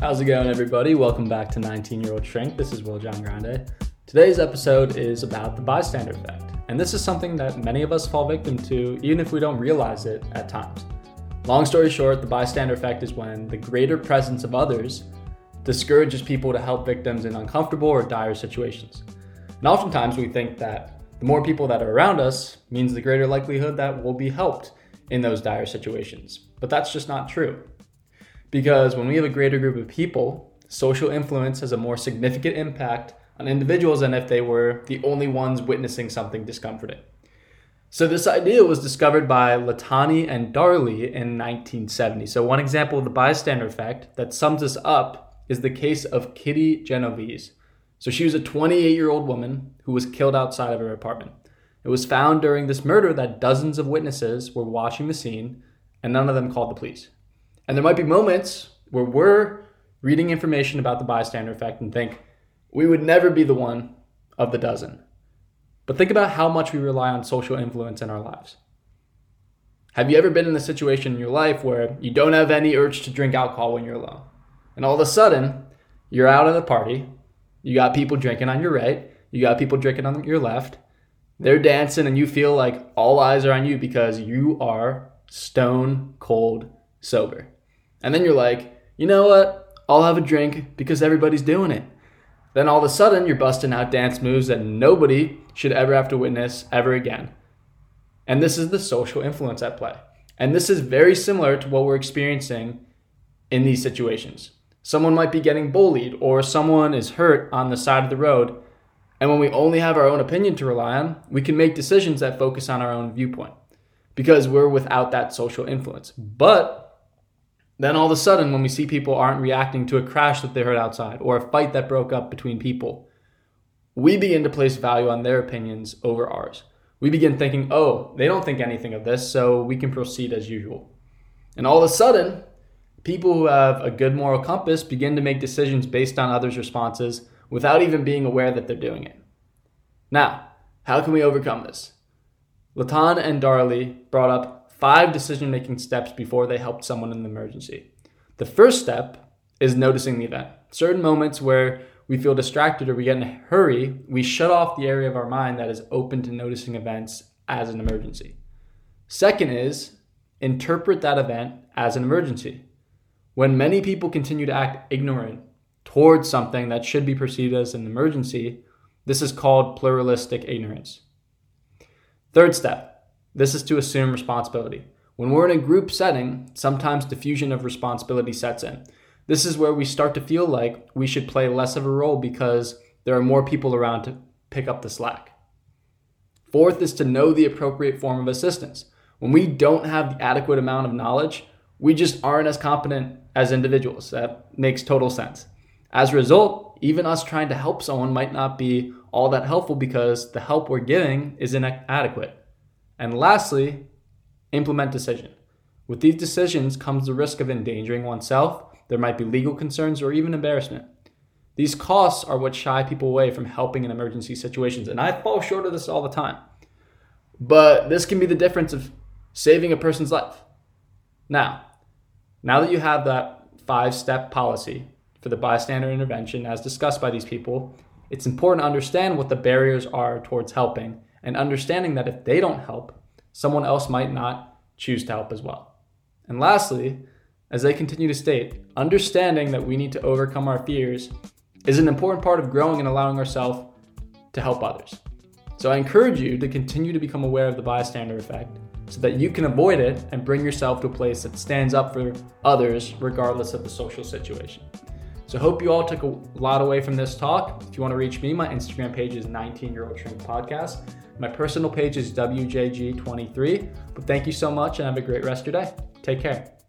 How's it going, everybody? Welcome back to 19 Year Old Shrink. This is Will John Grande. Today's episode is about the bystander effect, and this is something that many of us fall victim to, even if we don't realize it at times. Long story short, the bystander effect is when the greater presence of others discourages people to help victims in uncomfortable or dire situations. And oftentimes we think that the more people that are around us means the greater likelihood that we'll be helped in those dire situations. But that's just not true. Because when we have a greater group of people, social influence has a more significant impact on individuals than if they were the only ones witnessing something discomforting. So, this idea was discovered by Latané and Darley in 1970. So, one example of the bystander effect that sums this up is the case of Kitty Genovese. So, she was a 28 year old woman who was killed outside of her apartment. It was found during this murder that dozens of witnesses were watching the scene and none of them called the police. And there might be moments where we're reading information about the bystander effect and think we would never be the one of the dozen. But think about how much we rely on social influence in our lives. Have you ever been in a situation in your life where you don't have any urge to drink alcohol when you're alone? And all of a sudden, you're out at a party, you got people drinking on your right, you got people drinking on your left, they're dancing, and you feel like all eyes are on you because you are stone cold sober. And then you're like, you know what? I'll have a drink because everybody's doing it. Then all of a sudden, you're busting out dance moves that nobody should ever have to witness ever again. And this is the social influence at play. And this is very similar to what we're experiencing in these situations. Someone might be getting bullied, or someone is hurt on the side of the road. And when we only have our own opinion to rely on, we can make decisions that focus on our own viewpoint because we're without that social influence. But then all of a sudden, when we see people aren't reacting to a crash that they heard outside or a fight that broke up between people, we begin to place value on their opinions over ours. We begin thinking, oh, they don't think anything of this, so we can proceed as usual. And all of a sudden, people who have a good moral compass begin to make decisions based on others' responses without even being aware that they're doing it. Now, how can we overcome this? Latané and Darley brought up five decision making steps before they helped someone in an emergency. The first step is noticing the event. Certain moments where we feel distracted or we get in a hurry, we shut off the area of our mind that is open to noticing events as an emergency. Second is interpret that event as an emergency. When many people continue to act ignorant towards something that should be perceived as an emergency, this is called pluralistic ignorance. Third step this is to assume responsibility. When we're in a group setting, sometimes diffusion of responsibility sets in. This is where we start to feel like we should play less of a role because there are more people around to pick up the slack. Fourth is to know the appropriate form of assistance. When we don't have the adequate amount of knowledge, we just aren't as competent as individuals. That makes total sense. As a result, even us trying to help someone might not be all that helpful because the help we're giving is inadequate. And lastly, implement decision. With these decisions comes the risk of endangering oneself. There might be legal concerns or even embarrassment. These costs are what shy people away from helping in emergency situations, and I fall short of this all the time. But this can be the difference of saving a person's life. Now, now that you have that five step policy for the bystander intervention as discussed by these people, it's important to understand what the barriers are towards helping and understanding that if they don't help, someone else might not choose to help as well. And lastly, as they continue to state, understanding that we need to overcome our fears is an important part of growing and allowing ourselves to help others. So I encourage you to continue to become aware of the bystander effect so that you can avoid it and bring yourself to a place that stands up for others regardless of the social situation. So hope you all took a lot away from this talk. If you want to reach me, my Instagram page is 19 year old shrink podcast. My personal page is WJG23. But thank you so much and have a great rest of your day. Take care.